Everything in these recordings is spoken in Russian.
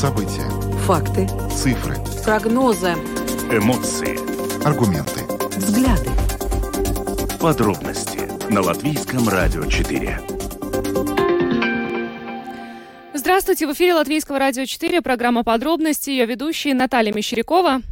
События. Факты. Цифры. Прогнозы. Эмоции. Аргументы. Взгляды. Подробности на Латвийском радио 4. Здравствуйте, в эфире Латвийского радио 4, программа «Подробности», ее ведущие Наталья Мещерякова.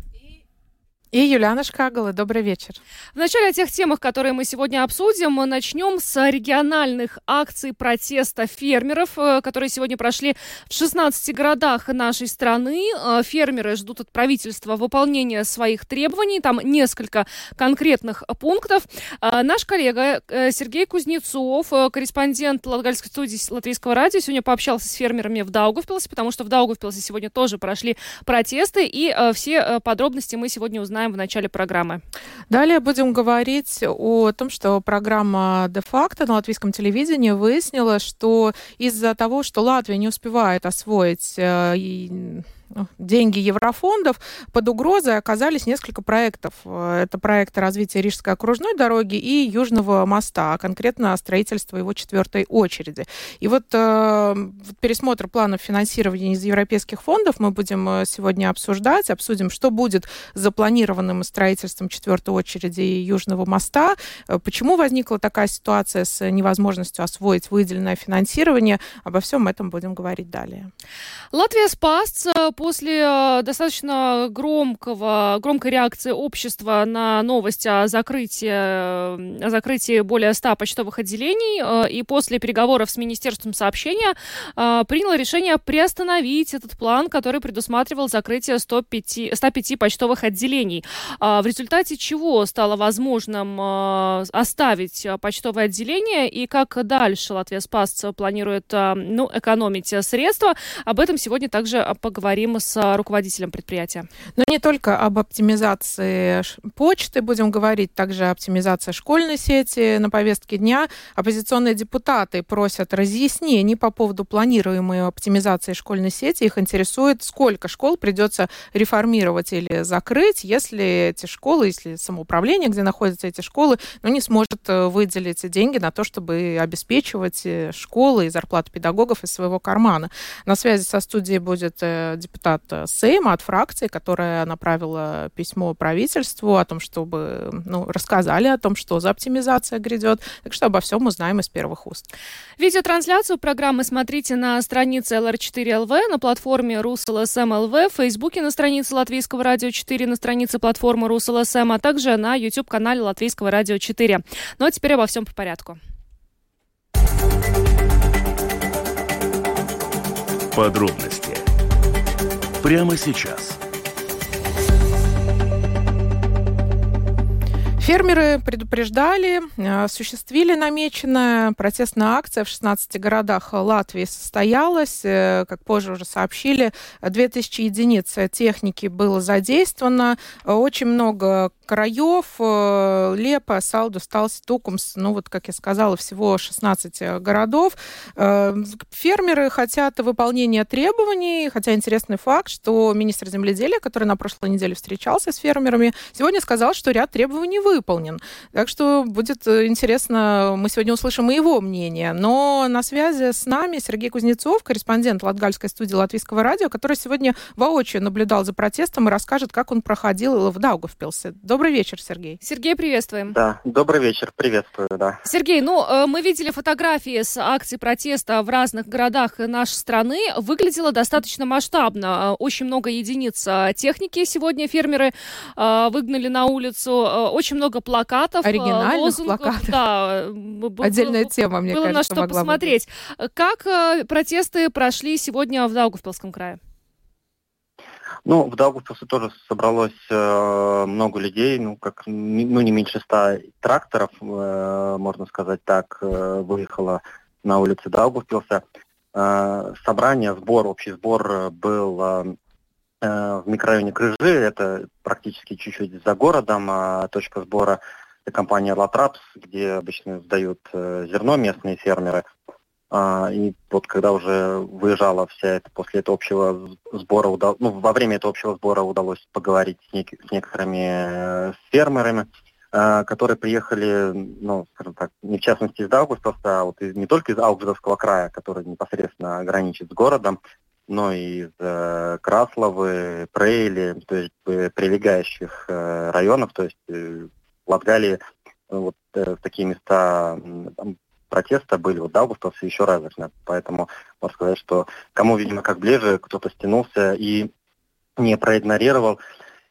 И Юлиана Шкагала. Добрый вечер. В начале о тех темах, которые мы сегодня обсудим, мы начнем с региональных акций протеста фермеров, э, которые сегодня прошли в 16 городах нашей страны. Э, фермеры ждут от правительства выполнения своих требований. Там несколько конкретных пунктов. Э, наш коллега Сергей Кузнецов, корреспондент Латгальской студии Латвийского радио, сегодня пообщался с фермерами в Даугавпилсе, потому что в Даугавпилсе сегодня тоже прошли протесты, и все подробности мы сегодня узнаем узнаем в начале программы. Далее будем говорить о том, что программа «Де-факто» на латвийском телевидении выяснила, что из-за того, что Латвия не успевает освоить э, деньги еврофондов, под угрозой оказались несколько проектов. Это проекты развития Рижской окружной дороги и Южного моста, а конкретно строительство его четвертой очереди. И вот э, пересмотр планов финансирования из европейских фондов мы будем э, сегодня обсуждать, обсудим, что будет запланированным строительством четвертой очереди Южного моста, э, почему возникла такая ситуация с невозможностью освоить выделенное финансирование. Обо всем этом будем говорить далее. Латвия спас э, после э, достаточно громкого, громкой реакции общества на новость о закрытии, э, о закрытии более 100 почтовых отделений э, и после переговоров с Министерством сообщения приняла решение приостановить этот план, который предусматривал закрытие 105, 105 почтовых отделений. В результате чего стало возможным оставить почтовое отделение и как дальше Латвия Спас планирует ну, экономить средства. Об этом сегодня также поговорим поговорим с а, руководителем предприятия. Но не только об оптимизации почты будем говорить, также оптимизация школьной сети на повестке дня. Оппозиционные депутаты просят разъяснений по поводу планируемой оптимизации школьной сети. Их интересует, сколько школ придется реформировать или закрыть, если эти школы, если самоуправление, где находятся эти школы, ну, не сможет э, выделить деньги на то, чтобы обеспечивать э, школы и зарплату педагогов из своего кармана. На связи со студией будет э, депутат депутат э, Сейма от фракции, которая направила письмо правительству о том, чтобы ну, рассказали о том, что за оптимизация грядет. Так что обо всем узнаем из первых уст. Видеотрансляцию программы смотрите на странице LR4LV, на платформе RusLSM.LV, в Фейсбуке на странице Латвийского радио 4, на странице платформы RusLSM, а также на YouTube-канале Латвийского радио 4. Ну а теперь обо всем по порядку. Подробности прямо сейчас. Фермеры предупреждали, э, осуществили намеченная протестная акция в 16 городах Латвии состоялась. Э, как позже уже сообщили, 2000 единиц техники было задействовано. Очень много краев. Э, Лепа, Салду, Сталси, Тукумс, ну вот, как я сказала, всего 16 э, городов. Фермеры хотят выполнения требований, хотя интересный факт, что министр земледелия, который на прошлой неделе встречался с фермерами, сегодня сказал, что ряд требований выполнен. Так что будет интересно, мы сегодня услышим и его мнение. Но на связи с нами Сергей Кузнецов, корреспондент Латгальской студии Латвийского радио, который сегодня воочию наблюдал за протестом и расскажет, как он проходил в Даугавпилсе. Добрый вечер, Сергей. Сергей, приветствуем. Да, добрый вечер, приветствую, да. Сергей, ну, э, мы видели фотографии с акций протеста в разных городах нашей страны. Выглядело достаточно масштабно. Э, очень много единиц э, техники сегодня фермеры выгнали на улицу. Очень много плакатов. Оригинальных лозунгов. плакатов. Да. Отдельная тема, мне было кажется, на что посмотреть. Быть. Как протесты прошли сегодня в Даугавпилском крае? Ну, в Даугавпилсе тоже собралось э, много людей, ну, как, ну, не меньше ста тракторов, э, можно сказать так, э, выехало на улице Даугавпилса. Э, собрание, сбор, общий сбор был э, в микрорайоне Крыжи, это практически чуть-чуть за городом, а точка сбора это компания Латрапс, где обычно сдают э, зерно местные фермеры. А, и вот когда уже выезжала вся эта, после этого общего сбора, ну, во время этого общего сбора удалось поговорить с, нек- с некоторыми э, фермерами, э, которые приехали, ну, скажем так, не в частности из Даугавпилса, а вот из, не только из Аугвидовского края, который непосредственно граничит с городом, но и из э, Красловы, Прейли, то есть э, прилегающих э, районов, то есть э, Латгалии вот такие места протеста были, вот Даугавпилс еще Разерна. Поэтому можно сказать, что кому, видимо, как ближе, кто-то стянулся и не проигнорировал.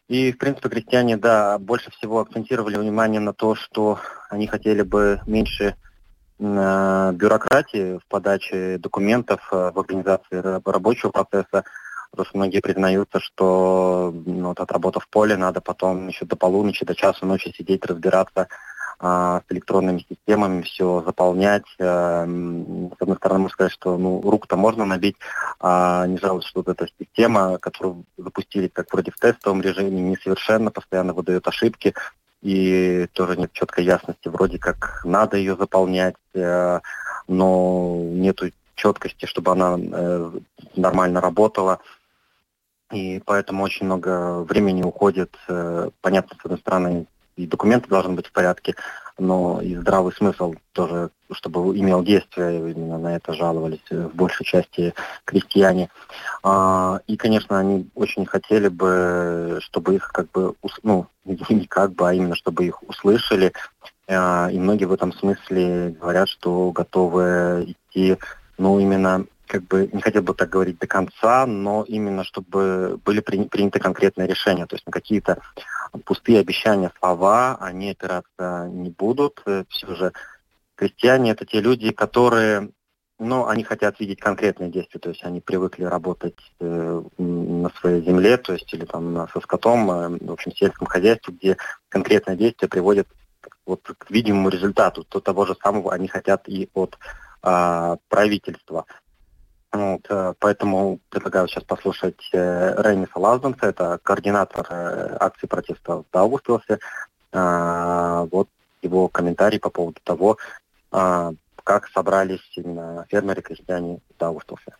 И, в принципе, крестьяне, да, больше всего акцентировали внимание на то, что они хотели бы меньше бюрократии в подаче документов, э, в организации рабочего процесса, что многие признаются, что ну, вот, отработав в поле, надо потом еще до полуночи, до часу ночи сидеть, разбираться а, с электронными системами, все заполнять. А, с одной стороны, можно сказать, что ну, рук-то можно набить, а не жалуюсь, что вот эта система, которую запустили как вроде в тестовом режиме, несовершенно, постоянно выдает ошибки, и тоже нет четкой ясности, вроде как надо ее заполнять, э, но нету четкости, чтобы она э, нормально работала. И поэтому очень много времени уходит, э, понятно, с одной стороны, и документы должны быть в порядке, но и здравый смысл тоже, чтобы имел действие, именно на это жаловались в большей части крестьяне. А, и, конечно, они очень хотели бы, чтобы их как бы, ну, не как бы, а именно, чтобы их услышали. А, и многие в этом смысле говорят, что готовы идти, ну, именно как бы не хотел бы так говорить до конца, но именно чтобы были приняты конкретные решения, то есть на какие-то пустые обещания, слова, они опираться не будут. Все же крестьяне это те люди, которые, ну, они хотят видеть конкретные действия, то есть они привыкли работать э, на своей земле, то есть или там со скотом, э, в общем, сельском хозяйстве, где конкретное действие приводит вот к видимому результату. То того же самого они хотят и от э, правительства. Вот, э, поэтому предлагаю сейчас послушать э, Рейниса Лазденса, это координатор э, акции протеста в Даугавпилсе. Вот его комментарий по поводу того, как собрались именно фермеры-крестьяне в Даугавпилсе.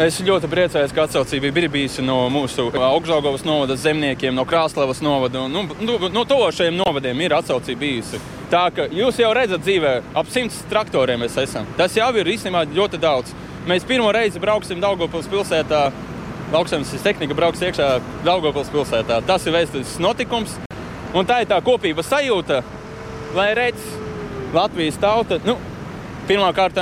Es ļoti priecājos, ka atsaucība ir bijusi no mūsu augšdaļgavas novada zemniekiem, no Krāslavas novada un nu, no, no tošajiem novadiem ir atsaucība bijusi. Tā ka jūs jau redzat dzīvē, ap simts traktoriem mēs esam. Tas jau ir īstenībā ļoti daudz. Mēs pirmo reizi brauksim Daugopils pilsētā. Lauksaimniecības tehnika brauks iekšā Daugopils pilsētā. Tas ir vēsturisks notikums. Un tā ir tā kopība sajūta, lai redz Latvijas tauta. Nu, Pirmkārt,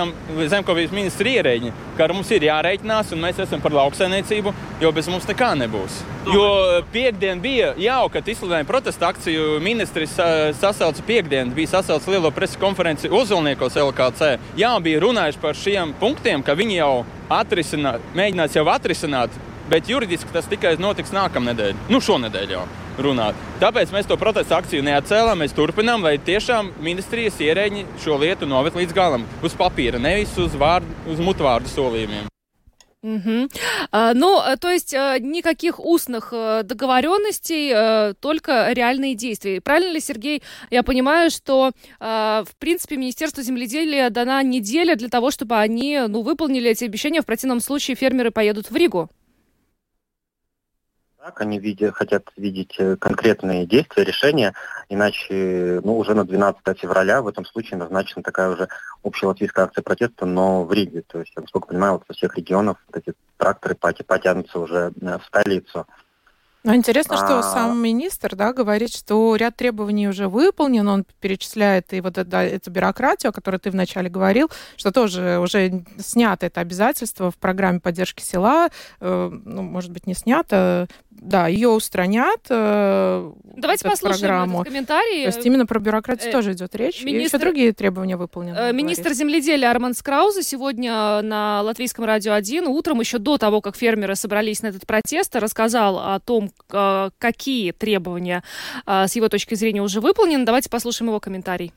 zemkopības ministra ierēģi, ka ar mums ir jārēķinās, un mēs esam par lauksaimniecību, jo bez mums nekā nebūs. Jo piekdien bija jauka, kad izsludināja protesta akciju. Ministrs sasauca piekdienu, bija sasaucis lielo preses konferenci Uzulniekos LKC. Jā, bija runājuši par šiem punktiem, ka viņi jau atrisināt, mēģinās jau atrisināt, bet juridiski tas tikai notiks nākamnedēļ, nu šonadēļ jau runāt. Tāpēc mēs to protestu akciju neatcēlām, mēs turpinām, lai tiešām ministrijas ierēģi šo lietu noved līdz galam uz papīra, nevis uz, vārdu, uz mutvārdu solījumiem. Угу. А, ну, то есть никаких устных договоренностей, только реальные действия. Правильно ли, Сергей, я понимаю, что, в принципе, Министерству земледелия дана неделя для того, чтобы они ну, выполнили эти обещания, в противном случае фермеры поедут в Ригу? Так, они видя, хотят видеть э, конкретные действия, решения, иначе ну, уже на 12 февраля в этом случае назначена такая уже общелатвийская акция протеста, но в Риге. То есть, насколько понимаю, вот со всех регионов вот эти тракторы потянутся уже э, в столицу. Ну, интересно, что а... сам министр да, говорит, что ряд требований уже выполнен, он перечисляет и вот это, эту бюрократию, о которой ты вначале говорил, что тоже уже снято это обязательство в программе поддержки села, э, ну, может быть, не снято, да, ее устранят. Э, Давайте послушаем программу. этот комментарий. То есть именно про бюрократию э, тоже идет речь. Министр... И еще другие требования выполнены. Э, министр земледелия Арман Скрауза сегодня на Латвийском радио 1 утром, еще до того, как фермеры собрались на этот протест, рассказал о том, э, какие требования э, с его точки зрения уже выполнены. Давайте послушаем его комментарий.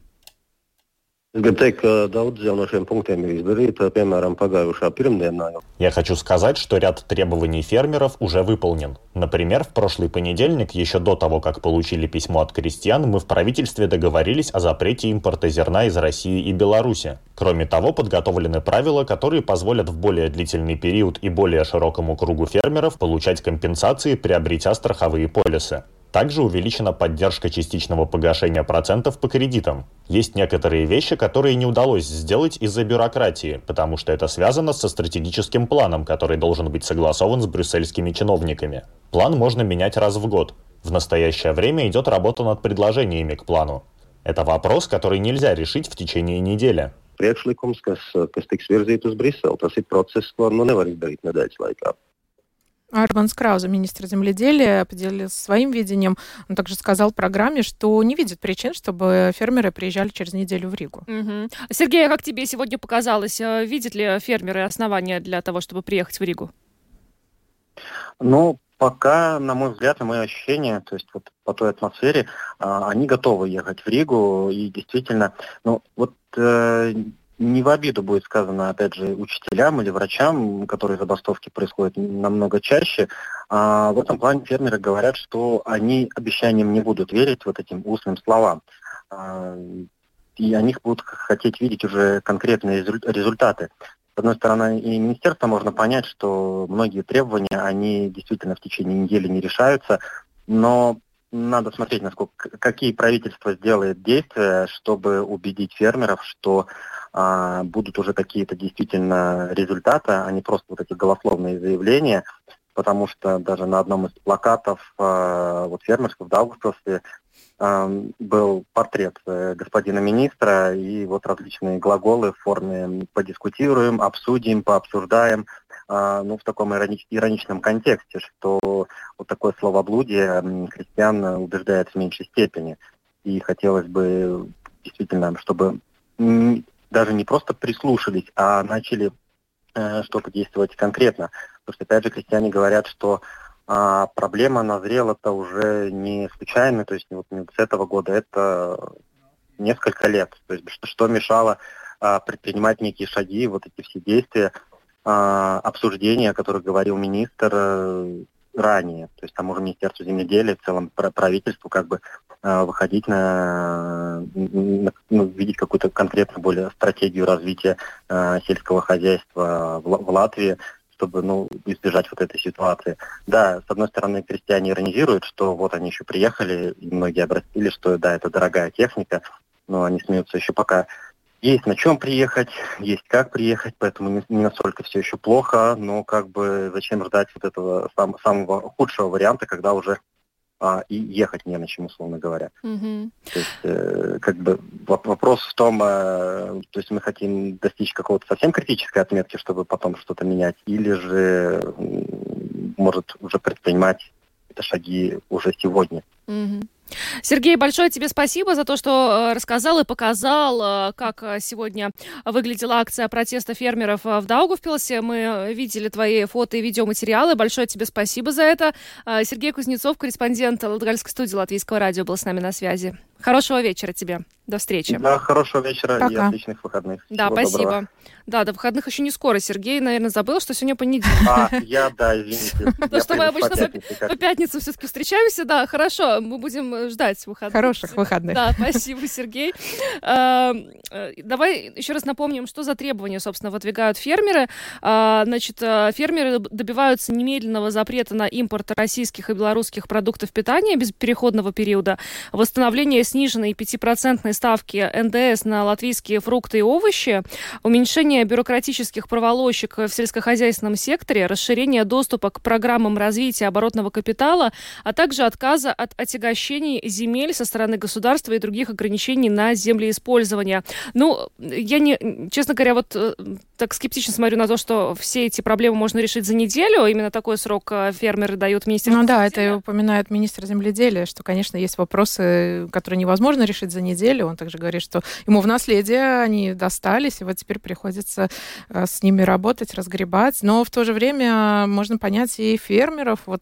Я хочу сказать, что ряд требований фермеров уже выполнен. Например, в прошлый понедельник, еще до того, как получили письмо от крестьян, мы в правительстве договорились о запрете импорта зерна из России и Беларуси. Кроме того, подготовлены правила, которые позволят в более длительный период и более широкому кругу фермеров получать компенсации, приобретя страховые полисы. Также увеличена поддержка частичного погашения процентов по кредитам. Есть некоторые вещи, которые не удалось сделать из-за бюрократии, потому что это связано со стратегическим планом, который должен быть согласован с брюссельскими чиновниками. План можно менять раз в год. В настоящее время идет работа над предложениями к плану. Это вопрос, который нельзя решить в течение недели. Priekšlikums, kas, kas tiks virzīt uz Briseli, tas ir process, ko nu nevar izdarīt nedēļas laikā. Арман Крауза, министр земледелия, поделился своим видением. Он также сказал в программе, что не видит причин, чтобы фермеры приезжали через неделю в Ригу. Угу. Сергей, а как тебе сегодня показалось, э, видят ли фермеры основания для того, чтобы приехать в Ригу? Ну, пока, на мой взгляд, на мое ощущение, то есть вот по той атмосфере, а, они готовы ехать в Ригу, и действительно, ну, вот э, не в обиду будет сказано, опять же, учителям или врачам, которые забастовки происходят намного чаще. А в этом плане фермеры говорят, что они обещаниям не будут верить, вот этим устным словам. А, и они будут хотеть видеть уже конкретные результаты. С одной стороны, и министерство можно понять, что многие требования, они действительно в течение недели не решаются, но надо смотреть, насколько, какие правительства сделают действия, чтобы убедить фермеров, что а, будут уже какие-то действительно результаты, а не просто вот эти голословные заявления, потому что даже на одном из плакатов а, вот фермерского в Даугавпилсе а, был портрет э, господина министра и вот различные глаголы в форме подискутируем, обсудим, пообсуждаем, а, ну, в таком иронич, ироничном контексте, что вот такое словоблудие христиан убеждает в меньшей степени. И хотелось бы действительно, чтобы даже не просто прислушались, а начали э, что-то действовать конкретно. Потому что, опять же, крестьяне говорят, что а, проблема назрела-то уже не случайно, то есть вот не с этого года, это несколько лет. То есть что, что мешало а, предпринимать некие шаги, вот эти все действия, а, обсуждения, о которых говорил министр, э, ранее. То есть тому же Министерству земледелия, в целом правительству как бы э, выходить на, на ну, видеть какую-то конкретную более стратегию развития э, сельского хозяйства в, в Латвии, чтобы ну, избежать вот этой ситуации. Да, с одной стороны, крестьяне иронизируют, что вот они еще приехали, и многие обратили, что да, это дорогая техника, но они смеются еще пока есть на чем приехать, есть как приехать, поэтому не, не настолько все еще плохо, но как бы зачем ждать вот этого сам, самого худшего варианта, когда уже а, и ехать не на чем, условно говоря. Mm-hmm. То есть, э, как бы вопрос в том, э, то есть мы хотим достичь какого-то совсем критической отметки, чтобы потом что-то менять, или же э, может уже предпринимать это шаги уже сегодня. Mm-hmm. Сергей, большое тебе спасибо за то, что э, рассказал и показал, э, как э, сегодня выглядела акция протеста фермеров в Даугавпилсе. Мы видели твои фото и видеоматериалы. Большое тебе спасибо за это. Сергей Кузнецов, корреспондент Латгальской студии Латвийского радио, был с нами на связи. Хорошего вечера тебе. До встречи. Да, хорошего вечера Пока. и отличных выходных. Да, Всего спасибо. Доброго. Да, до выходных еще не скоро. Сергей, наверное, забыл, что сегодня понедельник. А, я, да, извините. То, что мы обычно по, пятницу все-таки встречаемся, да, хорошо, мы будем ждать выходных. Хороших выходных. Да, спасибо, Сергей. Эм, э, давай еще раз напомним, что за требования, собственно, выдвигают фермеры. А, значит, э, фермеры добиваются немедленного запрета на импорт российских и белорусских продуктов питания без переходного периода, восстановление сниженной 5% ставки НДС на латвийские фрукты и овощи, уменьшение бюрократических проволочек в сельскохозяйственном секторе, расширение доступа к программам развития оборотного капитала, а также отказа от отягощений земель со стороны государства и других ограничений на землеиспользование. Ну, я не, честно говоря, вот э, так скептично смотрю на то, что все эти проблемы можно решить за неделю. Именно такой срок э, фермеры дают министерству. Ну да, это упоминает министр земледелия, что, конечно, есть вопросы, которые невозможно решить за неделю. Он также говорит, что ему в наследие они достались, и вот теперь приходится э, с ними работать, разгребать. Но в то же время можно понять и фермеров. Вот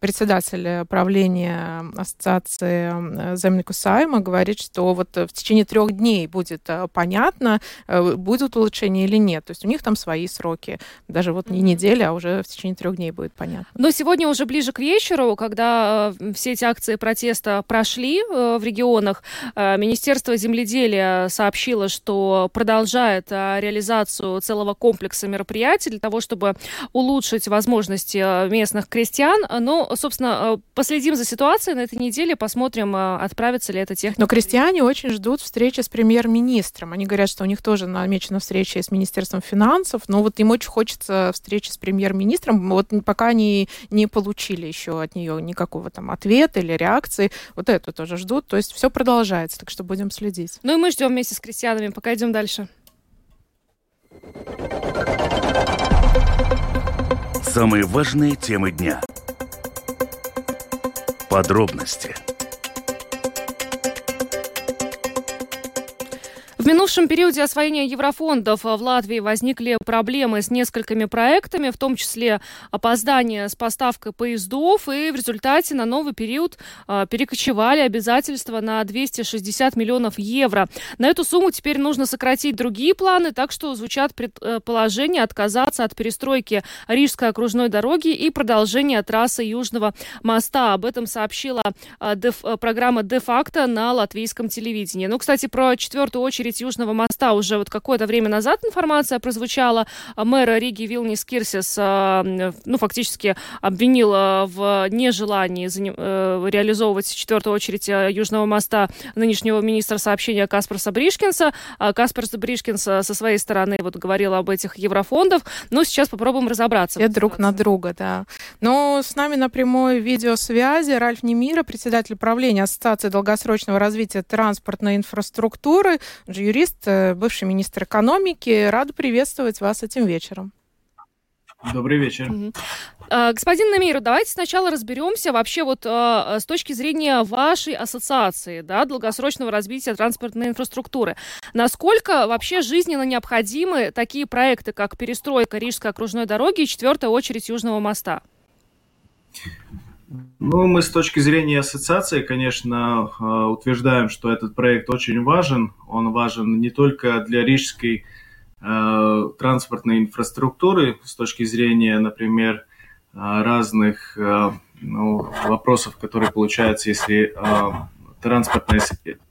председатель правления ассоциации Земнику Сайма говорит, что вот в течение трех дней будет понятно, будут улучшения или нет. То есть у них там свои сроки. Даже вот не неделя, а уже в течение трех дней будет понятно. Но сегодня уже ближе к вечеру, когда все эти акции протеста прошли в регионе, регионах. Министерство земледелия сообщило, что продолжает реализацию целого комплекса мероприятий для того, чтобы улучшить возможности местных крестьян. Но, собственно, последим за ситуацией на этой неделе, посмотрим, отправится ли эта техника. Но крестьяне очень ждут встречи с премьер-министром. Они говорят, что у них тоже намечена встреча с Министерством финансов, но вот им очень хочется встречи с премьер-министром. Вот пока они не получили еще от нее никакого там ответа или реакции, вот это тоже ждут. То есть все продолжается, так что будем следить. Ну и мы ждем вместе с крестьянами. Пока идем дальше. Самые важные темы дня. Подробности – В минувшем периоде освоения еврофондов в Латвии возникли проблемы с несколькими проектами, в том числе опоздание с поставкой поездов, и в результате на новый период а, перекочевали обязательства на 260 миллионов евро. На эту сумму теперь нужно сократить другие планы, так что звучат предположения отказаться от перестройки Рижской окружной дороги и продолжения трассы Южного моста. Об этом сообщила а, программа «Де-факто» на латвийском телевидении. Ну, кстати, про четвертую очередь открыть Южного моста уже вот какое-то время назад информация прозвучала. Мэр Риги Вилнис Кирсис, э, ну, фактически обвинил в нежелании э, реализовывать четвертую очередь э, Южного моста нынешнего министра сообщения Каспарса Бришкинса. А Каспар Бришкинс со своей стороны вот говорил об этих еврофондов. Но сейчас попробуем разобраться. Все друг на друга, да. Но с нами на прямой видеосвязи Ральф Немира, председатель правления Ассоциации долгосрочного развития транспортной инфраструктуры, юрист, э, бывший министр экономики. Рада приветствовать вас этим вечером. Добрый вечер. Угу. Господин Намиру, давайте сначала разберемся вообще вот а, с точки зрения вашей ассоциации, да, долгосрочного развития транспортной инфраструктуры. Насколько вообще жизненно необходимы такие проекты, как перестройка Рижской окружной дороги и четвертая очередь Южного моста? Ну, мы с точки зрения ассоциации, конечно, а, утверждаем, что этот проект очень важен. Он важен не только для рижской э, транспортной инфраструктуры с точки зрения, например, разных э, ну, вопросов, которые получаются, если э, транспортный,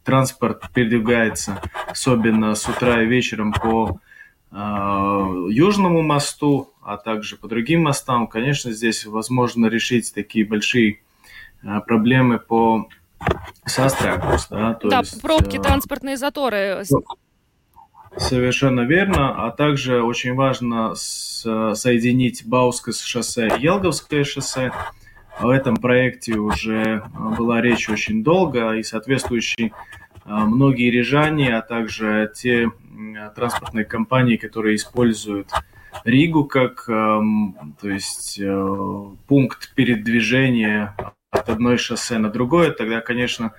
транспорт передвигается, особенно с утра и вечером по Южному мосту, а также по другим мостам, конечно, здесь возможно решить такие большие а, проблемы по састрягус, да, то да, есть, пробки, э, транспортные заторы. Совершенно верно, а также очень важно с, соединить Бауское шоссе и Елговское шоссе. В этом проекте уже была речь очень долго, и соответствующие многие рижане, а также те транспортные компании, которые используют Ригу как эм, то есть, э, пункт передвижения от одной шоссе на другое, тогда, конечно,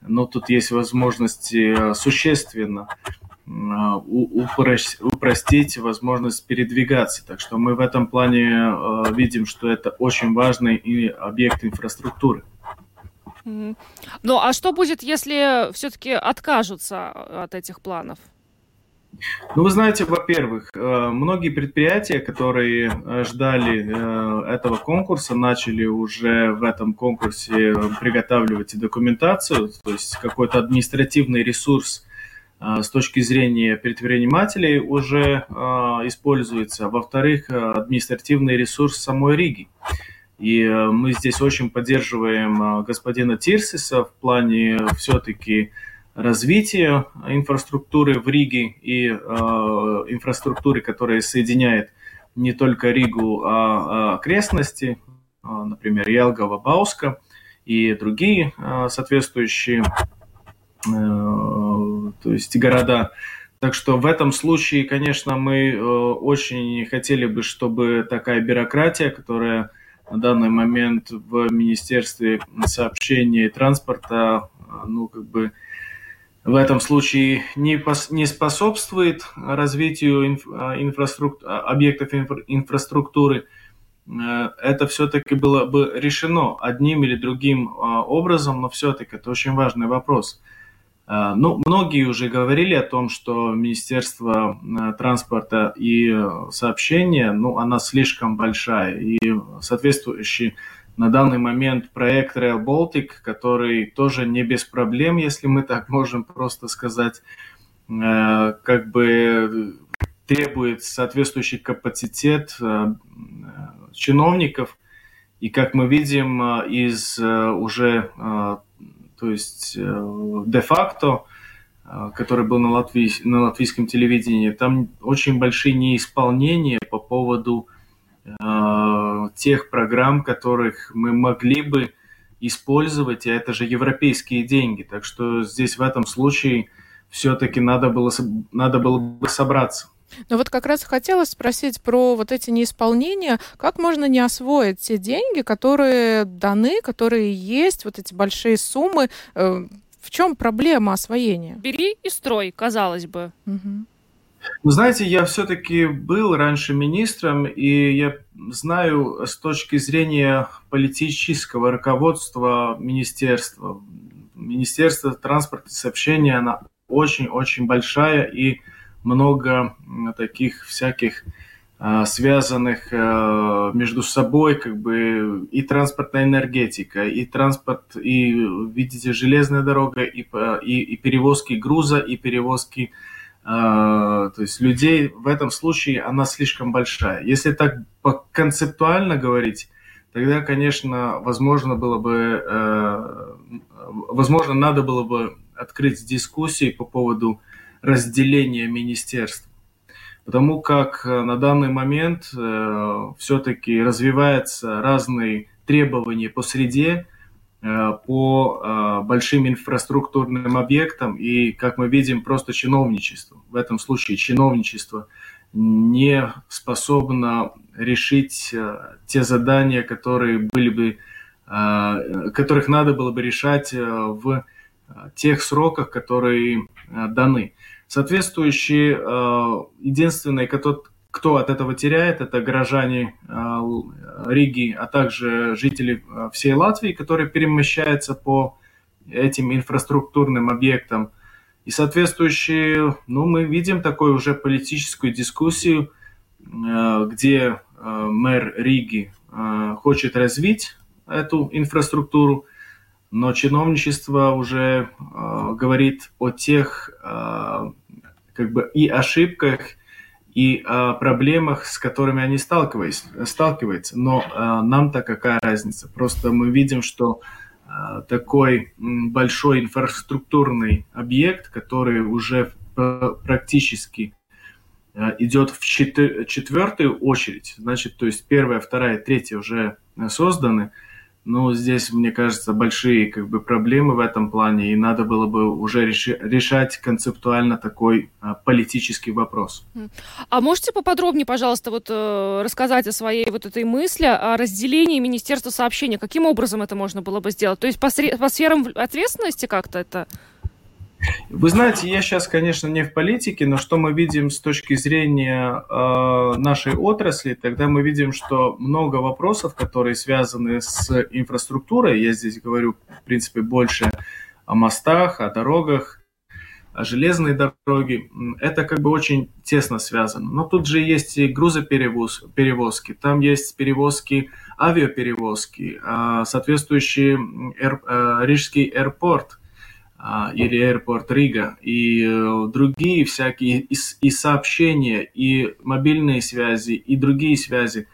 ну, тут есть возможности э, существенно э, упростить возможность передвигаться. Так что мы в этом плане видим, что это очень важный объект инфраструктуры. Ну, а что будет, если все-таки откажутся от этих планов? Ну, вы знаете, во-первых, э, многие предприятия, которые э, ждали э, этого конкурса, начали уже в этом конкурсе приготавливать документацию, то есть какой-то административный ресурс с точки зрения предпринимателей уже используется. Во-вторых, административный ресурс самой Риги. И мы здесь очень поддерживаем господина Тирсиса в плане все-таки развития инфраструктуры в Риге и э, инфраструктуры, которая соединяет не только Ригу, а, а окрестности, э, например, Ялгова, Бауска и другие э, соответствующие э, то есть города. Так что в этом случае, конечно, мы очень хотели бы, чтобы такая бюрократия, которая на данный момент в Министерстве сообщений и транспорта, ну, как бы в этом случае не, пос, не способствует развитию инф, а, инфраструктур, а, объектов инфра, инфраструктуры, э, это все-таки было бы решено одним или другим а, образом, но все-таки это очень важный вопрос. Ну, многие уже говорили о том, что Министерство э, транспорта и сообщения, ну, она слишком большая, и соответствующие на данный момент проект Rail Baltic, который тоже не без проблем, если мы так можем просто сказать, э, как бы требует соответствующий капацитет э, чиновников. И как мы видим из уже, то есть де-факто, который был на, Латвии, на латвийском телевидении, там очень большие неисполнения по поводу Э, тех программ, которых мы могли бы использовать, и это же европейские деньги. Так что здесь в этом случае все-таки надо было, надо было бы собраться. Но вот как раз хотелось спросить про вот эти неисполнения. Как можно не освоить те деньги, которые даны, которые есть, вот эти большие суммы? Э, в чем проблема освоения? Бери и строй, казалось бы. Угу. Вы знаете, я все-таки был раньше министром, и я знаю с точки зрения политического руководства министерства. Министерство транспорта и сообщения, она очень-очень большая, и много таких всяких а, связанных а, между собой как бы и транспортная энергетика, и транспорт, и, видите, железная дорога, и, и, и перевозки груза, и перевозки а, то есть людей в этом случае она слишком большая. Если так концептуально говорить, тогда, конечно, возможно было бы, э, возможно, надо было бы открыть дискуссии по поводу разделения министерств. Потому как э, на данный момент э, все-таки развиваются разные требования по среде, по э, большим инфраструктурным объектам и, как мы видим, просто чиновничество. В этом случае чиновничество не способно решить э, те задания, которые были бы, которых надо было бы решать в тех сроках, которые даны. Соответствующие, единственное, кто от этого теряет, это горожане э, Риги, а также жители э, всей Латвии, которые перемещаются по этим инфраструктурным объектам. И соответствующие, ну, мы видим такую уже политическую дискуссию, э, где мэр Риги хочет развить эту инфраструктуру, но чиновничество уже говорит о тех как бы и ошибках, и о проблемах, с которыми они сталкиваются. Но э, нам-то какая разница? Просто мы видим, что э, такой большой инфраструктурный объект, который уже практически э, идет в четвер- четвертую очередь, значит, то есть первая, вторая, третья уже созданы, ну, здесь, мне кажется, большие как бы, проблемы в этом плане, и надо было бы уже решать концептуально такой а, политический вопрос. А можете поподробнее, пожалуйста, вот э, рассказать о своей вот этой мысли о разделении Министерства сообщения? Каким образом это можно было бы сделать? То есть по, сре- по сферам ответственности как-то это? Вы знаете, я сейчас, конечно, не в политике, но что мы видим с точки зрения э, нашей отрасли, тогда мы видим, что много вопросов, которые связаны с инфраструктурой, я здесь говорю, в принципе, больше о мостах, о дорогах, о железной дороге, это как бы очень тесно связано. Но тут же есть и грузоперевозки, там есть перевозки, авиаперевозки, э, соответствующий эр, э, Рижский аэропорт – а, или Airport Рига, и э, другие всякие, и, и сообщения, и мобильные связи, и другие связи.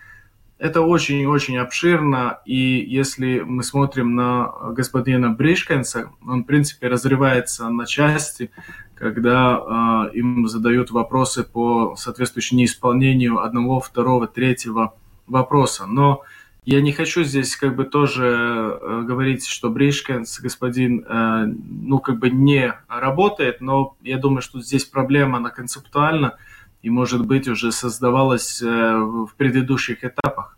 Это очень-очень обширно, и если мы смотрим на господина Бришкенса, он, в принципе, разрывается на части, когда э, им задают вопросы по соответствующему неисполнению одного, второго, третьего вопроса. Но я не хочу здесь как бы тоже э, говорить, что Бришкенс, господин, э, ну как бы не работает, но я думаю, что здесь проблема, она концептуальна и, может быть, уже создавалась э, в предыдущих этапах.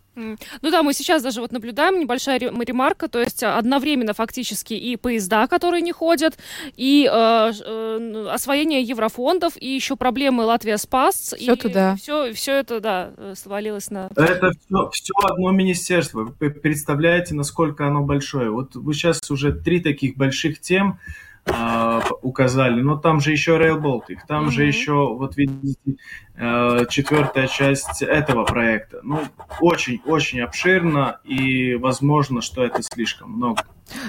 Ну да, мы сейчас даже вот наблюдаем небольшая ремарка, то есть одновременно фактически и поезда, которые не ходят, и э, э, освоение еврофондов, и еще проблемы Латвия Спас. Все и туда. Все, все это, да, свалилось на... Это все, все одно министерство. Вы представляете, насколько оно большое. Вот вы сейчас уже три таких больших тем э, указали, но там же еще Rail Baltic, там mm-hmm. же еще, вот видите, э, четвертая часть этого проекта. Ну, очень-очень обширно, и возможно, что это слишком много.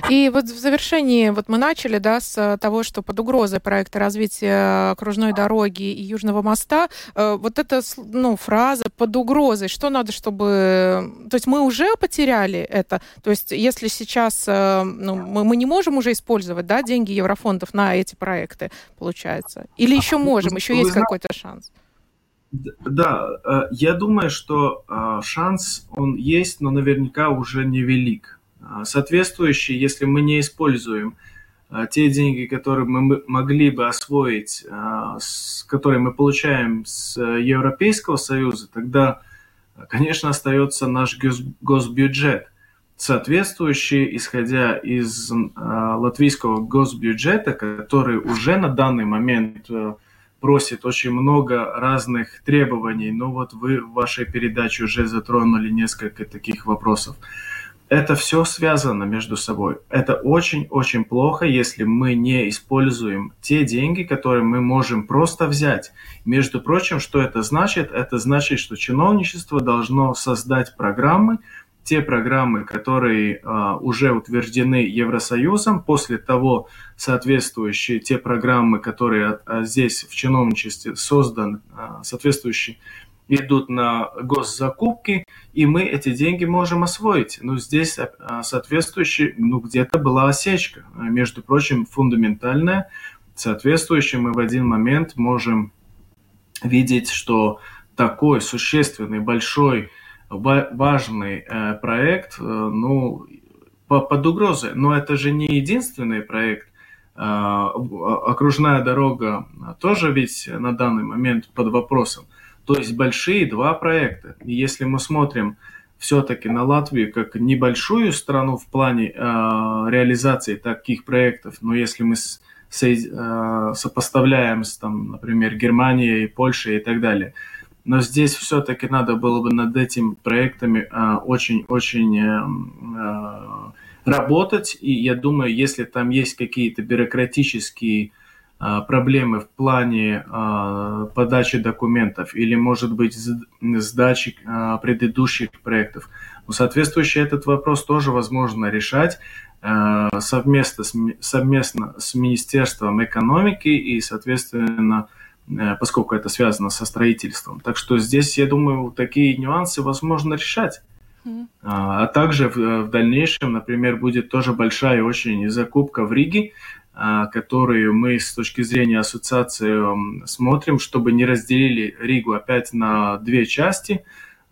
И вот в завершении, вот мы начали, да, с того, что под угрозой проекта развития окружной дороги и Южного моста, э, вот эта, ну, фраза под угрозой, что надо, чтобы... То есть мы уже потеряли это, то есть если сейчас э, ну, мы, мы не можем уже использовать, да, деньги еврофондов на эти проекты, получается? Или еще можем, еще есть какой-то шанс? Да, э, я думаю, что шанс он есть, но наверняка уже невелик. А, соответствующие, если мы не используем те деньги, которые мы могли бы освоить, которые мы получаем с Европейского Союза, тогда, конечно, остается наш госбюджет. Соответствующий, исходя из латвийского госбюджета, который уже на данный момент просит очень много разных требований. Но вот вы в вашей передаче уже затронули несколько таких вопросов это все связано между собой. Это очень-очень плохо, если мы не используем те деньги, которые мы можем просто взять. Между прочим, что это значит? Это значит, что чиновничество должно создать программы, те программы, которые а, уже утверждены Евросоюзом, после того соответствующие те программы, которые а, здесь в чиновничестве созданы, а, соответствующие идут на госзакупки, и мы эти деньги можем освоить. Но здесь а, соответствующий, ну где-то была осечка, а, между прочим, фундаментальная. Соответствующий мы в один момент можем видеть, что такой существенный, большой, важный э, проект, э, ну, под угрозой. Но это же не единственный проект. А, окружная дорога тоже ведь на данный момент под вопросом. То есть большие два проекта. И если мы смотрим все-таки на Латвию как небольшую страну в плане э, реализации таких проектов, но если мы с, с, э, сопоставляем с, там, например, Германией, Польшей и так далее, но здесь все-таки надо было бы над этими проектами очень-очень э, э, работать, и я думаю, если там есть какие-то бюрократические проблемы в плане подачи документов или, может быть, сдачи предыдущих проектов. Но соответствующий этот вопрос тоже возможно решать совместно с, совместно с Министерством экономики и, соответственно, поскольку это связано со строительством. Так что здесь, я думаю, такие нюансы возможно решать. А также в, в дальнейшем, например, будет тоже большая очень закупка в Риге, а, которые мы с точки зрения ассоциации смотрим, чтобы не разделили Ригу опять на две части.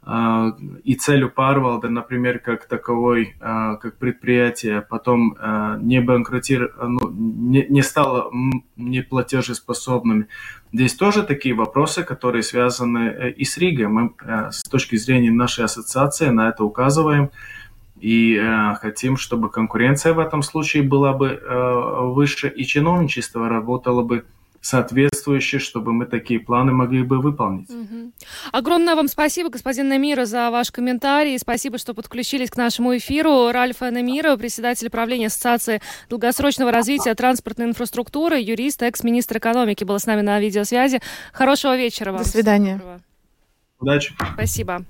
А, и целью Парвалда, например, как таковой, а, как предприятие, потом не банкротир, ну, не, не стало неплатежеспособным. Здесь тоже такие вопросы, которые связаны э, и с Ригой. Мы э, с точки зрения нашей ассоциации на это указываем. И э, хотим, чтобы конкуренция в этом случае была бы э, выше, и чиновничество работало бы соответствующе, чтобы мы такие планы могли бы выполнить. Угу. Огромное вам спасибо, господин Намира, за ваш комментарий. Спасибо, что подключились к нашему эфиру. Ральф Намира, председатель правления Ассоциации долгосрочного развития транспортной инфраструктуры, юрист, экс-министр экономики, был с нами на видеосвязи. Хорошего вечера вам. До свидания. Удачи. Спасибо.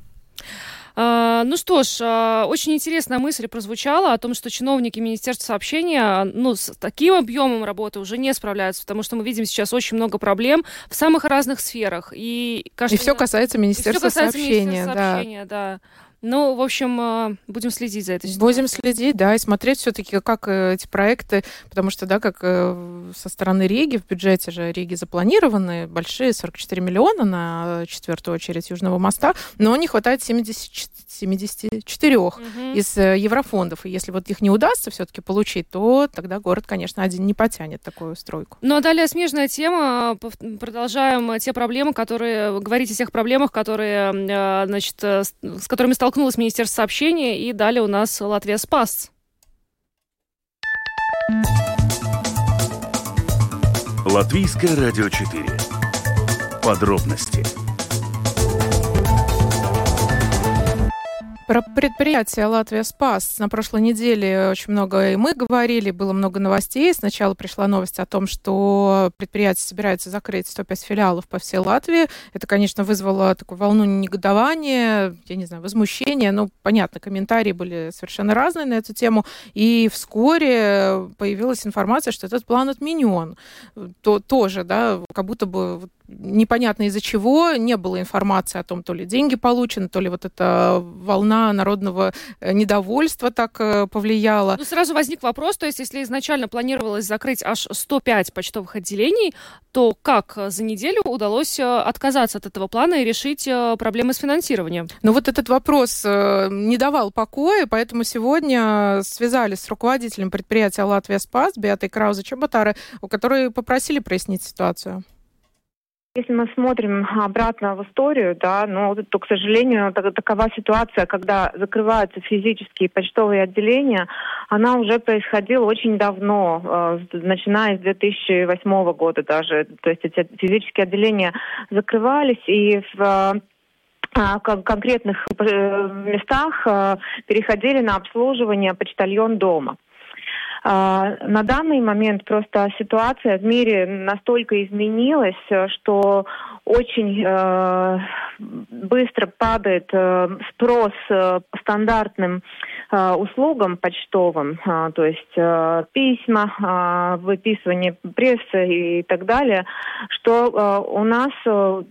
А, ну что ж, а, очень интересная мысль прозвучала о том, что чиновники Министерства сообщения ну, с таким объемом работы уже не справляются, потому что мы видим сейчас очень много проблем в самых разных сферах. И, кажется, и все касается Министерства касается сообщения. Министерства сообщения да. Ну, в общем, э, будем следить за этой ситуацией. Будем следить, да, и смотреть все-таки, как э, эти проекты, потому что, да, как э, со стороны Риги, в бюджете же Риги запланированы большие 44 миллиона на четвертую очередь Южного моста, но не хватает 70, 74 угу. из еврофондов. И если вот их не удастся все-таки получить, то тогда город, конечно, один не потянет такую стройку. Ну, а далее смежная тема. Продолжаем те проблемы, которые... Говорить о тех проблемах, которые, значит, с которыми столкнулось Министерство сообщения, и далее у нас Латвия спас. Латвийское радио 4. Подробности Про предприятие «Латвия Спас» на прошлой неделе очень много и мы говорили, было много новостей. Сначала пришла новость о том, что предприятие собирается закрыть 105 филиалов по всей Латвии. Это, конечно, вызвало такую волну негодования, я не знаю, возмущения. Ну, понятно, комментарии были совершенно разные на эту тему. И вскоре появилась информация, что этот план отменен. То, тоже, да, как будто бы непонятно из-за чего, не было информации о том, то ли деньги получены, то ли вот эта волна народного э, недовольства так э, повлияла. Ну, сразу возник вопрос, то есть если изначально планировалось закрыть аж 105 почтовых отделений, то как за неделю удалось э, отказаться от этого плана и решить проблемы с финансированием? Ну вот этот вопрос не давал покоя, поэтому сегодня связались с руководителем предприятия «Латвия Спас» Беатой Краузе Чеботары, у которой попросили прояснить ситуацию. Если мы смотрим обратно в историю, да, но то, к сожалению, такова ситуация, когда закрываются физические почтовые отделения, она уже происходила очень давно, э, начиная с 2008 года даже. То есть эти физические отделения закрывались, и в э, конкретных э, местах переходили на обслуживание почтальон дома. А, на данный момент просто ситуация в мире настолько изменилась, что очень э, быстро падает э, спрос э, стандартным э, услугам почтовым, э, то есть э, письма, э, выписывание прессы и так далее, что э, у нас э,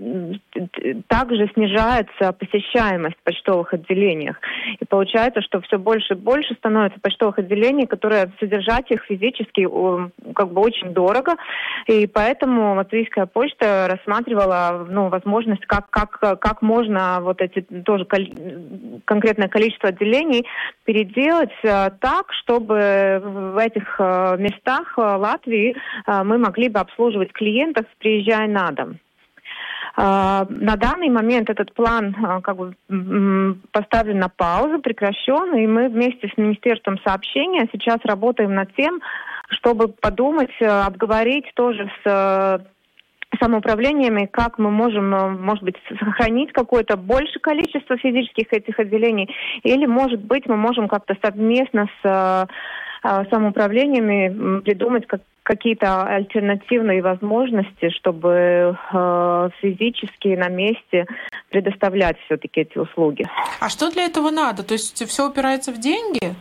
также снижается посещаемость в почтовых отделениях. И получается, что все больше и больше становится почтовых отделений, которые содержать их физически как бы очень дорого. И поэтому Латвийская почта рассматривала ну, возможность, как, как, как можно вот эти тоже конкретное количество отделений переделать э, так, чтобы в этих э, местах э, Латвии мы могли бы обслуживать клиентов, приезжая на дом. На данный момент этот план как бы поставлен на паузу, прекращен, и мы вместе с Министерством сообщения сейчас работаем над тем, чтобы подумать, обговорить тоже с самоуправлениями, как мы можем, э, может быть, сохранить какое-то большее количество физических этих отделений, или, может быть, мы можем как-то совместно с э, э, самоуправлениями придумать как, какие-то альтернативные возможности, чтобы э, физически на месте предоставлять все-таки эти услуги. А что для этого надо? То есть все упирается в деньги?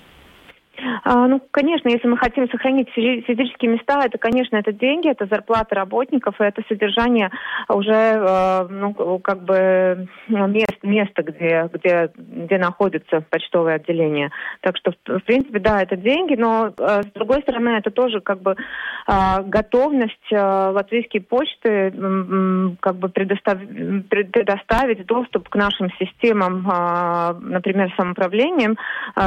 А, ну, конечно, если мы хотим сохранить физические места, это, конечно, это деньги, это зарплата работников, и это содержание уже, э, ну, как бы ну, мест, место, где, где, где находится почтовое отделение. Так что, в принципе, да, это деньги, но, э, с другой стороны, это тоже, как бы, э, готовность латвийской почты, как бы, предостав... предоставить доступ к нашим системам, например, самоуправлением,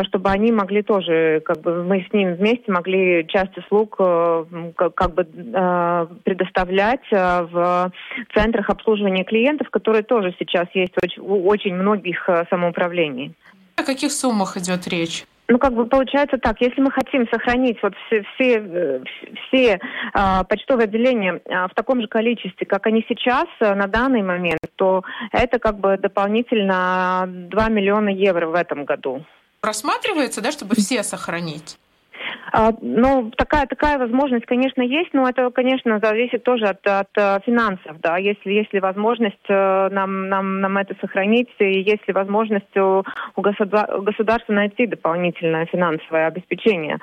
чтобы они могли тоже как бы мы с ним вместе могли часть услуг э, как, как бы э, предоставлять э, в центрах обслуживания клиентов, которые тоже сейчас есть у очень многих самоуправлений. О каких суммах идет речь? Ну, как бы получается так, если мы хотим сохранить вот все, все, все э, почтовые отделения э, в таком же количестве, как они сейчас э, на данный момент, то это как бы дополнительно 2 миллиона евро в этом году рассматривается, да, чтобы все сохранить? А, ну, такая, такая возможность, конечно, есть, но это, конечно, зависит тоже от, от э, финансов, да, если, если возможность э, нам, нам, нам это сохранить, и если возможность у, у государства найти дополнительное финансовое обеспечение.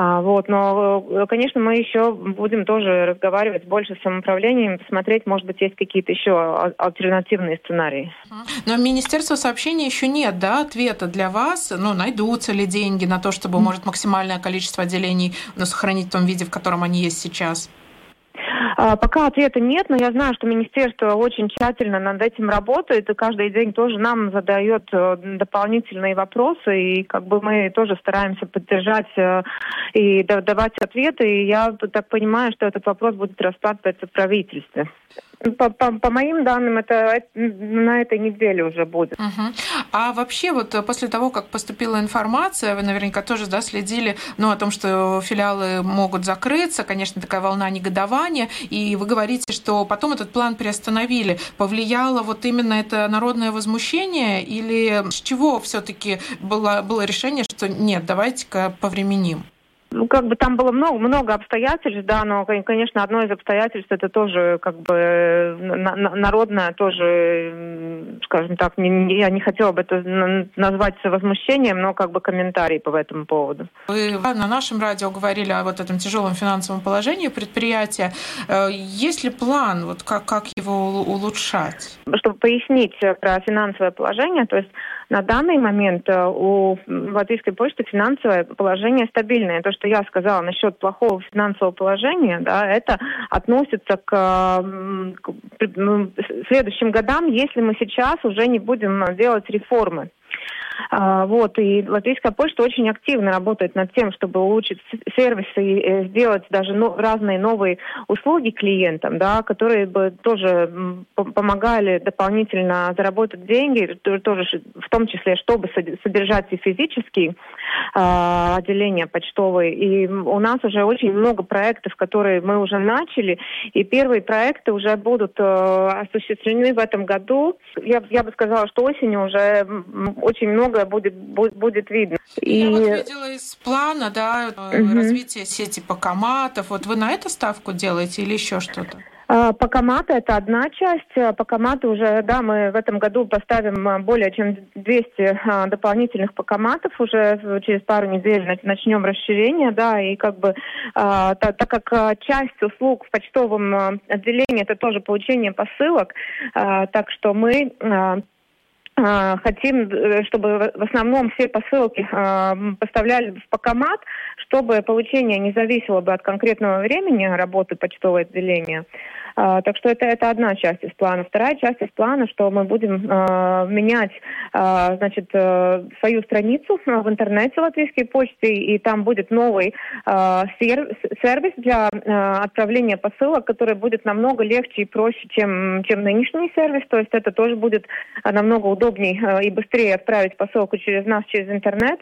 А, вот, но, э, конечно, мы еще будем тоже разговаривать больше с самоуправлением, посмотреть, может быть, есть какие-то еще альтернативные сценарии. Но Министерство сообщения еще нет, да, ответа для вас. Ну, найдутся ли деньги на то, чтобы, может, максимальное количество отделений ну, сохранить в том виде, в котором они есть сейчас? А, пока ответа нет, но я знаю, что министерство очень тщательно над этим работает и каждый день тоже нам задает э, дополнительные вопросы, и как бы мы тоже стараемся поддержать э, и давать ответы. И я так понимаю, что этот вопрос будет рассматриваться в правительстве. По, по, по моим данным, это на этой неделе уже будет. Угу. А вообще, вот э, после того, как поступила информация, вы наверняка тоже да, следили ну, о том, что филиалы могут закрыться, конечно, такая волна негодования. И вы говорите, что потом этот план приостановили. Повлияло вот именно это народное возмущение или с чего все-таки было, было решение, что нет, давайте-ка повременим? Ну, как бы там было много, много обстоятельств, да, но, конечно, одно из обстоятельств это тоже, как бы, на, на, народное, тоже, скажем так, не, я не хотела бы это назвать возмущением, но как бы комментарий по этому поводу. Вы на нашем радио говорили о вот этом тяжелом финансовом положении предприятия. Э, есть ли план, вот как, как его улучшать? Чтобы пояснить про финансовое положение, то есть на данный момент э, у Латвийской почты финансовое положение стабильное. То, что я сказала насчет плохого финансового положения, да, это относится к, к следующим годам, если мы сейчас уже не будем делать реформы. А, вот, и Латвийская почта очень активно работает над тем, чтобы улучшить сервисы и э, сделать даже разные новые услуги клиентам, да, которые бы тоже помогали дополнительно заработать деньги, тоже в том числе, чтобы содержать и физические э, отделения почтовые. И у нас уже очень много проектов, которые мы уже начали, и первые проекты уже будут э, осуществлены в этом году. Я, я бы сказала, что осенью уже очень много многое будет, будет, будет видно. И... Я вот видела из плана, да, угу. развитие сети покоматов. Вот вы на это ставку делаете или еще что-то? А, Покоматы – это одна часть. А, Покоматы уже, да, мы в этом году поставим а, более чем 200 дополнительных покоматов. Уже через пару недель начнем расширение, да, и как бы, так, так как часть услуг в почтовом отделении – это тоже получение посылок, так что мы хотим, э, чтобы в основном все посылки а, поставляли в покомат, чтобы получение не зависело бы от конкретного времени работы почтового отделения. А, так что это, это одна часть из плана. Вторая часть из плана, что мы будем а, менять а, значит, а, свою страницу в интернете латвийской почты, и там будет новый сервис для отправления посылок, который будет намного легче и проще, чем, чем нынешний сервис. То есть это тоже будет намного удобнее и быстрее отправить посылку через нас, через интернет.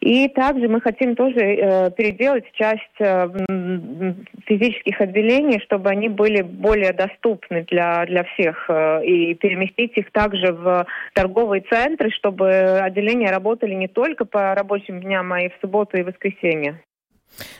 И также мы хотим тоже э, переделать часть э, физических отделений, чтобы они были более доступны для, для всех, э, и переместить их также в торговые центры, чтобы отделения работали не только по рабочим дням, а и в субботу и воскресенье.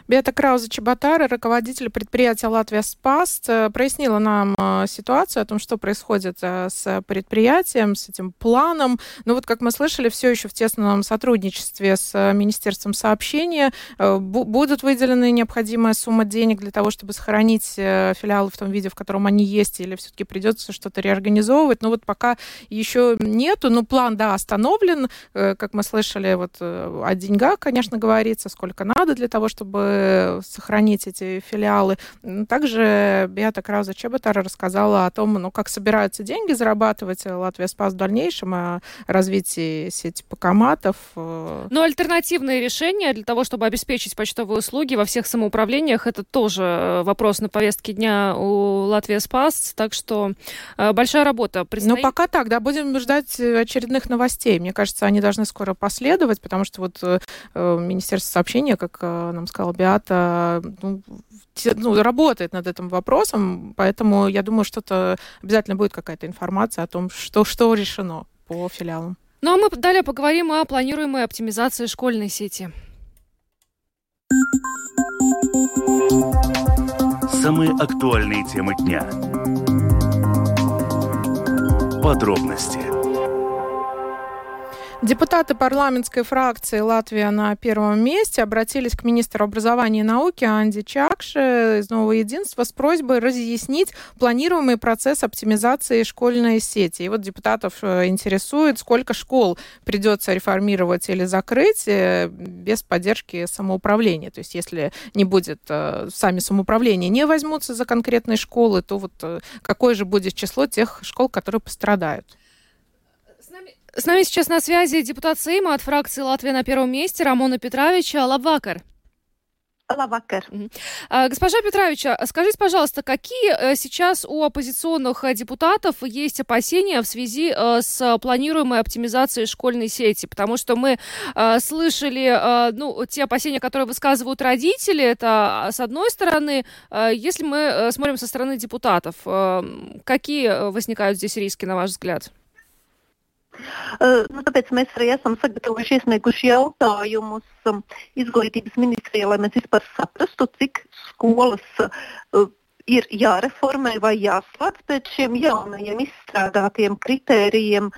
Бета Крауза Чеботара, руководитель предприятия «Латвия Спас», э, прояснила нам э, ситуацию о том, что происходит э, с предприятием, с этим планом. Ну вот, как мы слышали, все еще в тесном сотрудничестве с Министерством сообщения. Будут выделены необходимая сумма денег для того, чтобы сохранить филиалы в том виде, в котором они есть, или все-таки придется что-то реорганизовывать. Но вот пока еще нету. Ну, план, да, остановлен. Как мы слышали, вот о деньгах, конечно, говорится, сколько надо для того, чтобы чтобы сохранить эти филиалы. Также Беата Крауза Чеботара рассказала о том, ну, как собираются деньги зарабатывать Латвия Спас в дальнейшем, о развитии сети покоматов. Но альтернативные решения для того, чтобы обеспечить почтовые услуги во всех самоуправлениях, это тоже вопрос на повестке дня у Латвии Спас, так что э, большая работа предстоит. Ну, пока так, да, будем ждать очередных новостей. Мне кажется, они должны скоро последовать, потому что вот э, Министерство сообщения, как э, нам сказала Биата, ну, ну, работает над этим вопросом, поэтому я думаю, что-то обязательно будет какая-то информация о том, что, что решено по филиалам. Ну а мы далее поговорим о планируемой оптимизации школьной сети. Самые актуальные темы дня. Подробности Депутаты парламентской фракции «Латвия на первом месте» обратились к министру образования и науки Анди Чакше из «Нового единства» с просьбой разъяснить планируемый процесс оптимизации школьной сети. И вот депутатов э, интересует, сколько школ придется реформировать или закрыть э, без поддержки самоуправления. То есть если не будет э, сами самоуправления, не возьмутся за конкретные школы, то вот какое же будет число тех школ, которые пострадают? С нами сейчас на связи депутат Сейма от фракции «Латвия на первом месте» Рамона Петровича Лабвакар. Лавакер. А, госпожа Петровича, скажите, пожалуйста, какие э, сейчас у оппозиционных э, депутатов есть опасения в связи э, с планируемой оптимизацией школьной сети? Потому что мы слышали, ну, те опасения, которые высказывают родители, это с одной стороны. Если мы смотрим со стороны депутатов, какие возникают здесь риски, на ваш взгляд? Uh, nu, tāpēc mēs arī esam sagatavojuši iesnieguši jautājumus um, izglītības ministrijai, lai mēs vispār saprastu, cik skolas uh, ir jāreformē vai jāslēdz pēc šiem jaunajiem izstrādātiem kritērijiem,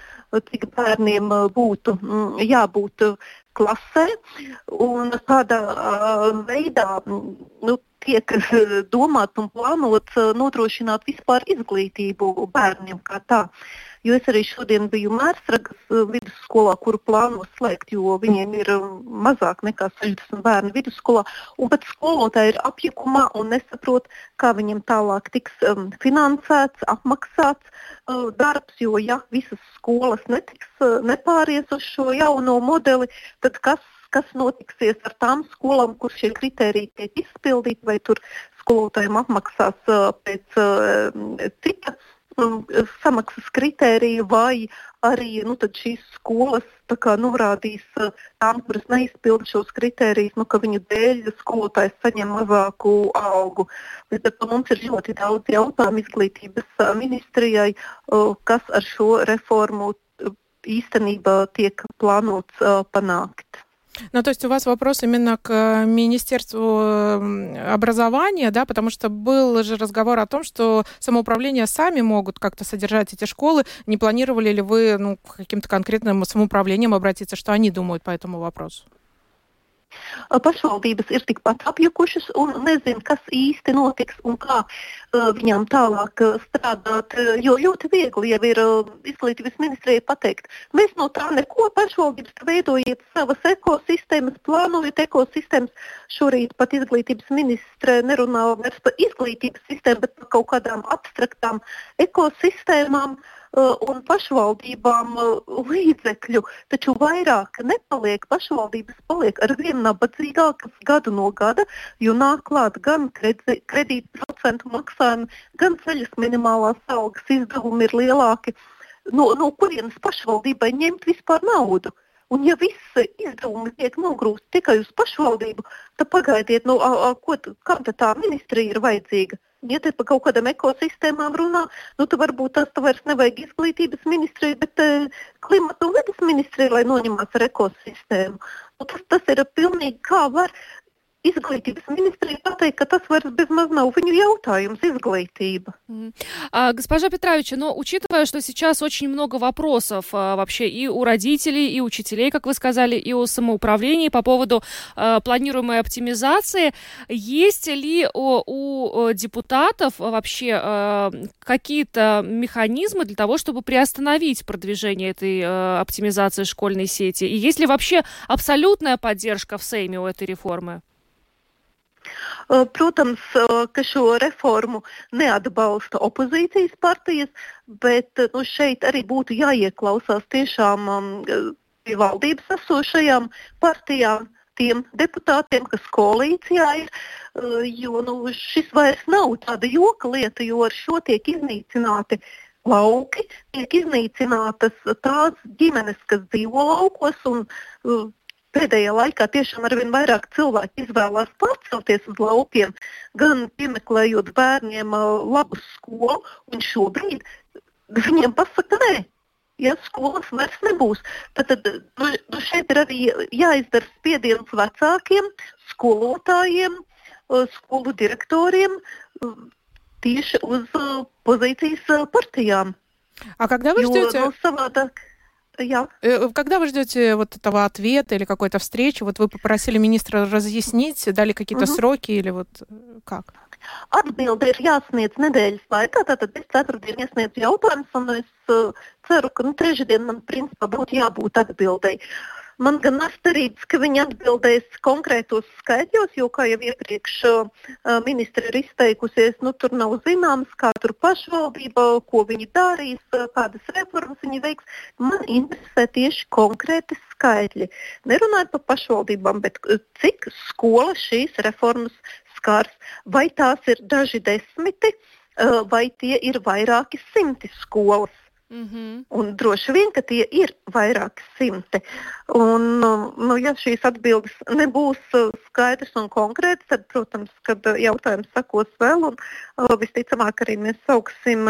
cik bērniem būtu mm, jābūt klasē un kādā veidā nu, tiek domāts un plānots nodrošināt vispār izglītību bērniem kā tā. Uh, Jo es arī šodien biju Mērsragas uh, vidusskolā, kuru plāno slēgt, jo viņiem ir um, mazāk nekā 60 bērnu vidusskolā. Un pat skolotāji ir apjukumā un nesaprot, kā viņiem tālāk tiks um, finansēts, apmaksāts uh, darbs. Jo ja visas skolas netiks, uh, nepāries uz šo jauno modeli, tad kas kas notiksies ar tām skolām, kur šie kriteriji tiek izpildīti, vai tur skolotājiem apmaksās uh, pēc uh, cita samaksas kritēriju, vai arī nu, šīs skolas kā, norādīs uh, tām, kuras neizpilda šos kritērijus, nu, ka viņu dēļ skolotājs saņem mazāku algu. Līdz ar to mums ir ļoti daudz jautājumu izglītības uh, ministrijai, uh, kas ar šo reformu īstenībā tiek plānots panākt. Ну, то есть у вас вопрос именно к Министерству образования, да, потому что был же разговор о том, что самоуправления сами могут как-то содержать эти школы. Не планировали ли вы ну, каким-то конкретным самоуправлением обратиться, что они думают по этому вопросу? Pašvaldības ir tikpat apjukušas un nezina, kas īsti notiks un kā viņām tālāk strādāt. Jo ļoti viegli jau ir izglītības ministrijai pateikt, mēs no tā neko pašvaldības veidojiet savas ekosistēmas, plānojiet ekosistēmas. Šorīt pat izglītības ministre nerunā vairs par izglītības sistēmu, bet par kaut kādām abstraktām ekosistēmām. Uh, un pašvaldībām uh, līdzekļu, taču vairāk nepaliek. Pašvaldības paliek ar vien nabadzīgākas gadu no gada, jo nāk klāt gan kredītprocentu maksājumi, gan ceļas minimālās algas izdevumi ir lielāki. No, no kurienes pašvaldībai ņemt vispār naudu? Un ja visi izdevumi tiek nogrūsti tikai uz pašvaldību, tad pagaidiet, nu, a, a, ko, kam tā ministrija ir vajadzīga? Ja te par kaut kādām ekosistēmām runā, nu, tad varbūt tas vairs nevajag izglītības ministriju, bet uh, klimata un vidas ministriju, lai noņemās ar ekosistēmu. Nu, tas, tas ir pilnīgi kā var изглитības министрия pateikt, ka tas vairs безмаз nav viņu jautājums изглитība. А, госпожа Петрович, но учитывая, что сейчас очень много вопросов а, вообще и у родителей, и учителей, как вы сказали, и у самоуправлений по поводу а, планируемой оптимизации, есть ли у, у депутатов вообще а, какие-то механизмы для того, чтобы приостановить продвижение этой а, оптимизации школьной сети? И есть ли вообще абсолютная поддержка в Сейме у этой реформы? Protams, ka šo reformu neatbalsta opozīcijas partijas, bet nu, šeit arī būtu jāieklausās tiešām pie valdības esošajām partijām, tiem deputātiem, kas koalīcijā ir, jo nu, šis vairs nav tāda joka lieta, jo ar šo tiek iznīcināti lauki, tiek iznīcinātas tās ģimenes, kas dzīvo laukos un pēdējā laikā tiešām arvien vairāk cilvēki izvēlās pārcelties uz laukiem, gan piemeklējot bērniem labu skolu, un šobrīd viņiem pasaka, nē, ja skolas vairs nebūs. Tad, tad nu, nu šeit ir arī jāizdara spiediens vecākiem, skolotājiem, skolu direktoriem tieši uz pozīcijas partijām. А когда вы ждете? Jo, Я. Э, когда вы ждете вот этого ответа или какой-то встречи? Вот вы попросили министра разъяснить, дали какие-то угу. сроки или вот э, как? Atbilde ir jāsniedz nedēļas laikā, tātad es ceturtdien iesniedzu jautājumus, un es uh, ceru, ka nu, trešdien man principā būtu jābūt atbildēji. Man gan astarīts, ka viņi atbildēs konkrētos skaidros, jo, kā jau iepriekš uh, ministra ir izteikusies, nu, tur nav zināms, kā tur pašvaldība, ko viņi darīs, uh, kādas reformas viņi veiks. Man interesē tieši konkrēti skaitļi. Nerunājot par pašvaldībām, bet uh, cik skola šīs reformas skars, vai tās ir daži desmiti, uh, vai tie ir vairāki simti skolas. Mm -hmm. Un droši vien, ka tie ir vairāki simti. Un, nu, ja šīs atbildes nebūs uh, skaidras un konkrētas, tad, protams, kad uh, jautājums sakos vēl, un uh, visticamāk arī mēs sauksim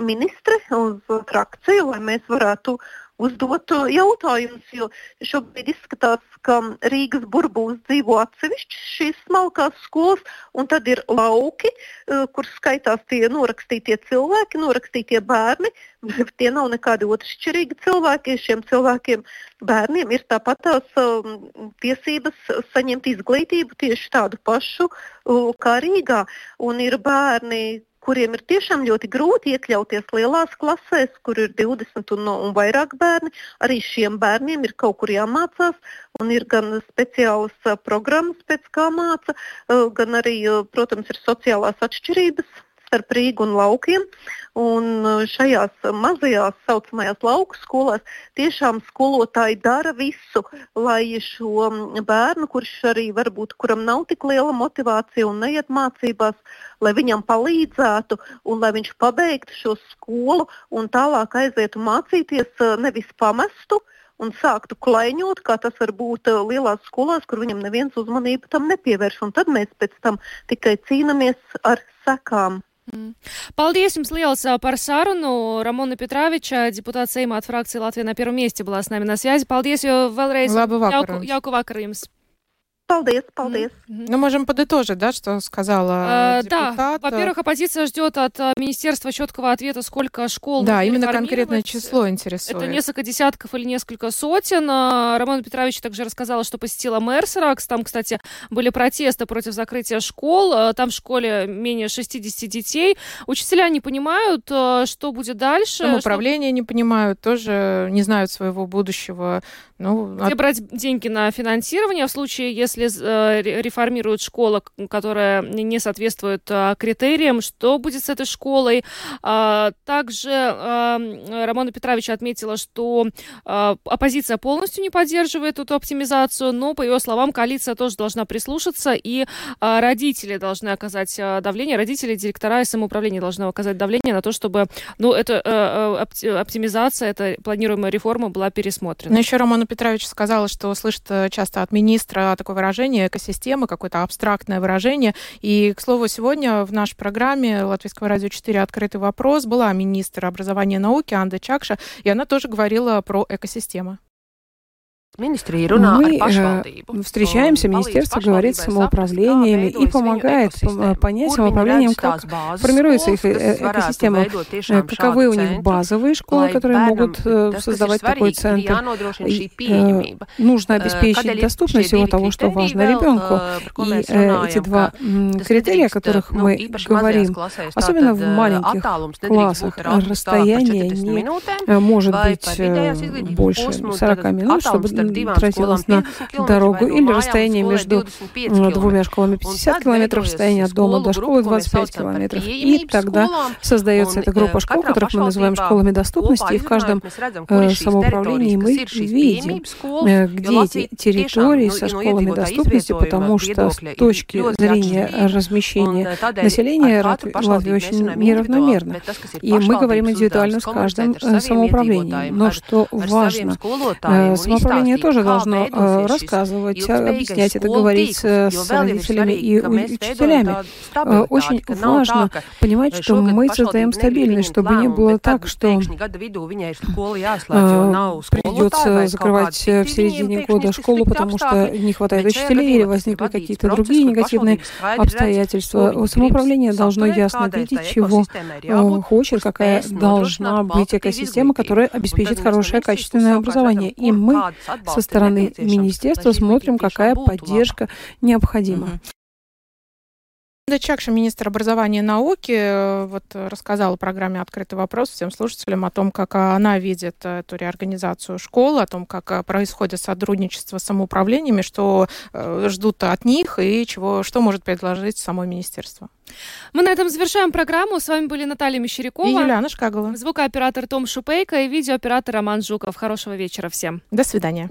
ministri uz frakciju, lai mēs varētu uzdot jautājumus, jo šobrīd izskatās, ka Rīgas burbūs dzīvo atsevišķi šīs smalkās skolas, un tad ir lauki, e, kur skaitās tie norakstītie cilvēki, norakstītie bērni. Tie nav nekādi otršķirīgi cilvēki. Šiem cilvēkiem, bērniem ir tāpat tās um, tiesības saņemt izglītību tieši tādu pašu uh, kā Rīgā. Un ir bērni, kuriem ir tiešām ļoti grūti iekļauties lielās klasēs, kur ir 20 un, un vairāk bērni. Arī šiem bērniem ir kaut kur jāmācās, un ir gan speciālas programmas, pēc kā māca, gan arī, protams, ir sociālās atšķirības starp Rīgu un laukiem. Un uh, šajās mazajās saucamajās lauku skolās tiešām skolotāji dara visu, lai šo mm, bērnu, kurš arī varbūt kuram nav tik liela motivācija un neiet mācībās, lai viņam palīdzētu un lai viņš pabeigtu šo skolu un tālāk aizietu mācīties, uh, nevis pamestu, un sāktu klaiņot, kā tas var būt uh, lielās skolās, kur viņam neviens uzmanību tam nepievērš. Un tad mēs pēc tam tikai cīnāmies ar sekām. Mm. Paldies jums liels par sarunu. Рамона Петровича, депутат Сейма от фракции Латвия на первом месте была с нами на связи. Paldies, jo vēlreiz jauku, jauku vakaru jums. Paldies, paldies. Mm-hmm. Ну, можем подытожить, да, что сказала а, депутат. Да, во-первых, оппозиция ждет от министерства четкого ответа, сколько школ Да, именно конкретное число интересует. Это несколько десятков или несколько сотен. Роман Петрович также рассказала, что посетила Мерсеракс. Там, кстати, были протесты против закрытия школ. Там в школе менее 60 детей. Учителя не понимают, что будет дальше. Там управление что... не понимают, тоже не знают своего будущего. Ну, Где от... брать деньги на финансирование в случае, если э, реформируют школу, которая не соответствует э, критериям, что будет с этой школой? А, также Романа Петровича отметила, что э, оппозиция полностью не поддерживает эту оптимизацию, но, по ее словам, коалиция тоже должна прислушаться, и э, родители должны оказать э, давление, родители, директора и самоуправление должны оказать давление на то, чтобы ну, эта оптимизация, эта планируемая реформа была пересмотрена. Но еще Романа Петрович сказала, что слышит часто от министра такое выражение экосистемы, какое-то абстрактное выражение. И, к слову, сегодня в нашей программе Латвийского радио 4 «Открытый вопрос» была министр образования и науки Анда Чакша, и она тоже говорила про экосистемы. Мы э, встречаемся, министерство говорит с самоуправлениями и помогает понять самоуправлениям, как формируется их э, экосистема, э, каковы у них базовые школы, которые могут создавать такой центр. И, нужно обеспечить доступность всего того, что важно ребенку. И эти два критерия, о которых мы говорим, особенно в маленьких классах, расстояние не может быть больше 40 минут, чтобы тратилось на дорогу, или расстояние между двумя школами 50 километров, расстояние от дома до школы 25 километров. И тогда создается эта группа школ, которых мы называем школами доступности, и в каждом э, самоуправлении мы видим, э, где эти территории со школами доступности, потому что с точки зрения размещения населения Латвии очень неравномерно. И мы говорим индивидуально с каждым э, самоуправлением. Но что важно, самоуправление тоже должно э, рассказывать, объяснять это, говорить с родителями и учителями. Э, очень важно понимать, что мы создаем стабильность, чтобы не было так, что э, придется закрывать в середине года школу, потому что не хватает учителей или возникли какие-то другие негативные обстоятельства. Самоуправление должно ясно видеть, чего хочет, какая должна быть экосистема, которая обеспечит хорошее качественное образование. И мы со стороны министерства смотрим, какая поддержка необходима. Чакша, министр образования и науки, э, вот рассказала в программе «Открытый вопрос» всем слушателям о том, как она видит эту реорганизацию школы, о том, как происходит сотрудничество с самоуправлениями, что ждут от них и чего, что может предложить само министерство. Мы на этом завершаем программу. С вами были Наталья Мещерякова. И Юлиана Шкагова. Звукооператор Том Шупейко и видеооператор Роман Жуков. Хорошего вечера всем. До свидания.